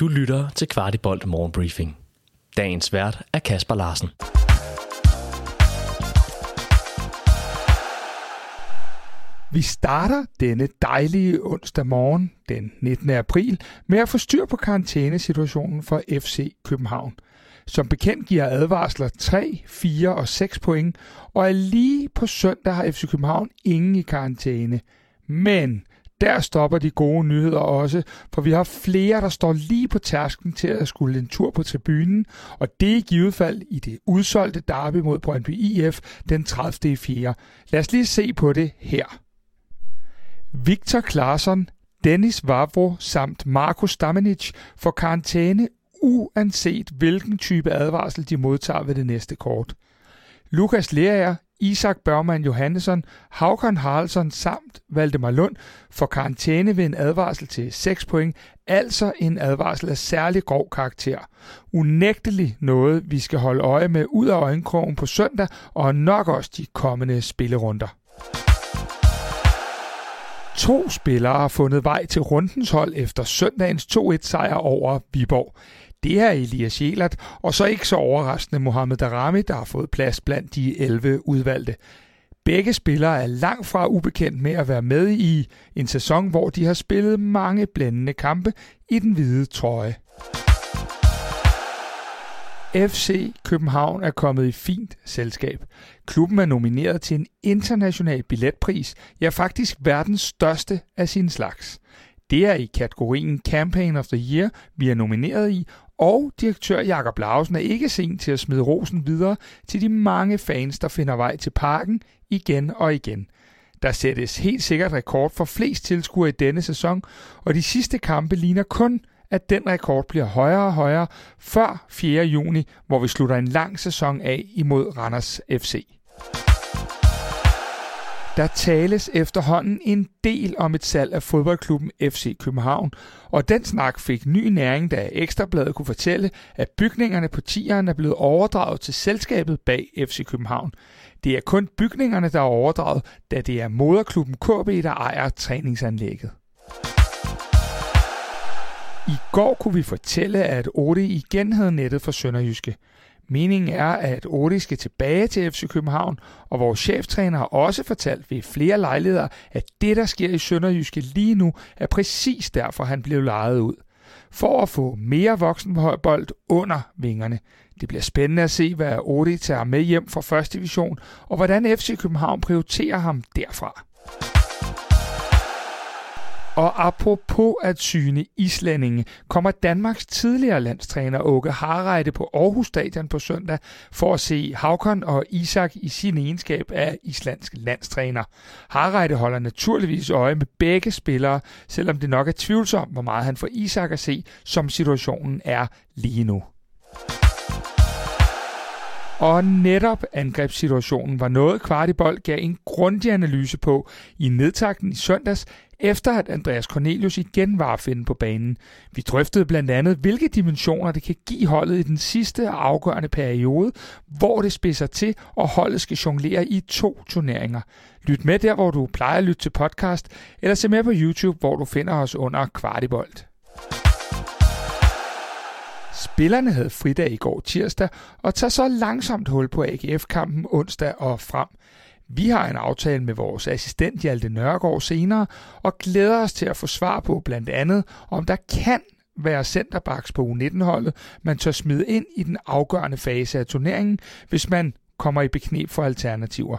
Du lytter til Kvartibolt Morgenbriefing. Dagens vært er Kasper Larsen. Vi starter denne dejlige onsdag morgen den 19. april med at få styr på karantænesituationen for FC København. Som bekendt giver advarsler 3, 4 og 6 point, og er lige på søndag har FC København ingen i karantæne. Men der stopper de gode nyheder også, for vi har flere, der står lige på tærsken til at skulle en tur på tribunen, og det er i givet fald i det udsolgte derby mod Brøndby IF den 30. 4. Lad os lige se på det her. Victor Claesson, Dennis Vavro samt Markus Stamenic får karantæne uanset hvilken type advarsel de modtager ved det næste kort. Lukas Lerager, Isak Børman Johannesson, Havkon Haraldsson samt Valdemar Lund får karantæne ved en advarsel til 6 point, altså en advarsel af særlig grov karakter. Unægteligt noget, vi skal holde øje med ud af øjenkrogen på søndag og nok også de kommende spillerunder. To spillere har fundet vej til rundens hold efter søndagens 2-1-sejr over Viborg. Det er Elias Jelert, og så ikke så overraskende Mohamed Darami, der har fået plads blandt de 11 udvalgte. Begge spillere er langt fra ubekendt med at være med i en sæson, hvor de har spillet mange blændende kampe i den hvide trøje. FC København er kommet i fint selskab. Klubben er nomineret til en international billetpris, ja faktisk verdens største af sin slags. Det er i kategorien Campaign of the Year, vi er nomineret i, og direktør Jakob Lausen er ikke sen til at smide rosen videre til de mange fans, der finder vej til parken igen og igen. Der sættes helt sikkert rekord for flest tilskuere i denne sæson, og de sidste kampe ligner kun, at den rekord bliver højere og højere før 4. juni, hvor vi slutter en lang sæson af imod Randers FC. Der tales efterhånden en del om et salg af fodboldklubben FC København, og den snak fik ny næring, da Ekstrabladet kunne fortælle, at bygningerne på tieren er blevet overdraget til selskabet bag FC København. Det er kun bygningerne, der er overdraget, da det er moderklubben KB, der ejer træningsanlægget. I går kunne vi fortælle, at Ode igen havde nettet for Sønderjyske. Meningen er, at Odi skal tilbage til FC København, og vores cheftræner har også fortalt ved flere lejligheder, at det, der sker i Sønderjyske lige nu, er præcis derfor, han blev lejet ud. For at få mere voksenbold under vingerne. Det bliver spændende at se, hvad Odi tager med hjem fra 1. division, og hvordan FC København prioriterer ham derfra. Og apropos at syne islændinge, kommer Danmarks tidligere landstræner Åke Harreide på Aarhus Stadion på søndag for at se Havkon og Isak i sin egenskab af islandsk landstræner. Harreide holder naturligvis øje med begge spillere, selvom det nok er tvivlsomt, hvor meget han får Isak at se, som situationen er lige nu. Og netop angrebssituationen var noget Kvartibold gav en grundig analyse på i nedtakten i søndags, efter at Andreas Cornelius igen var at finde på banen. Vi drøftede blandt andet, hvilke dimensioner det kan give holdet i den sidste afgørende periode, hvor det spidser til, og holdet skal jonglere i to turneringer. Lyt med der, hvor du plejer at lytte til podcast, eller se med på YouTube, hvor du finder os under Kvartibolt. Spillerne havde fridag i går tirsdag og tager så langsomt hul på AGF-kampen onsdag og frem. Vi har en aftale med vores assistent Hjalte Nørgaard senere og glæder os til at få svar på blandt andet, om der kan være centerbacks på U19-holdet, man tør smide ind i den afgørende fase af turneringen, hvis man kommer i beknep for alternativer.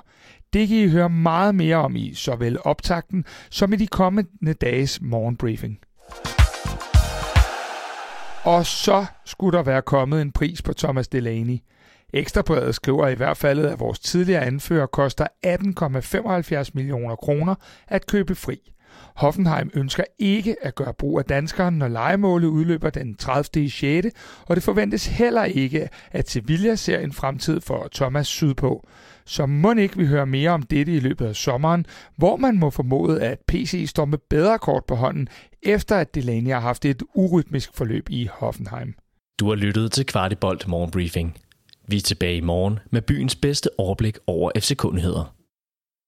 Det kan I høre meget mere om i såvel optakten som i de kommende dages morgenbriefing. Og så skulle der være kommet en pris på Thomas Delaney. Ekstrabladet skriver i hvert fald, at vores tidligere anfører koster 18,75 millioner kroner at købe fri. Hoffenheim ønsker ikke at gøre brug af danskeren, når legemålet udløber den 30. 6. og det forventes heller ikke, at Sevilla ser en fremtid for Thomas sydpå. Så må ikke vi høre mere om dette i løbet af sommeren, hvor man må formode, at PC står med bedre kort på hånden, efter at Delaney har haft et urytmisk forløb i Hoffenheim. Du har lyttet til Kvartibolt Morgenbriefing. Vi er tilbage i morgen med byens bedste overblik over FC-kundigheder.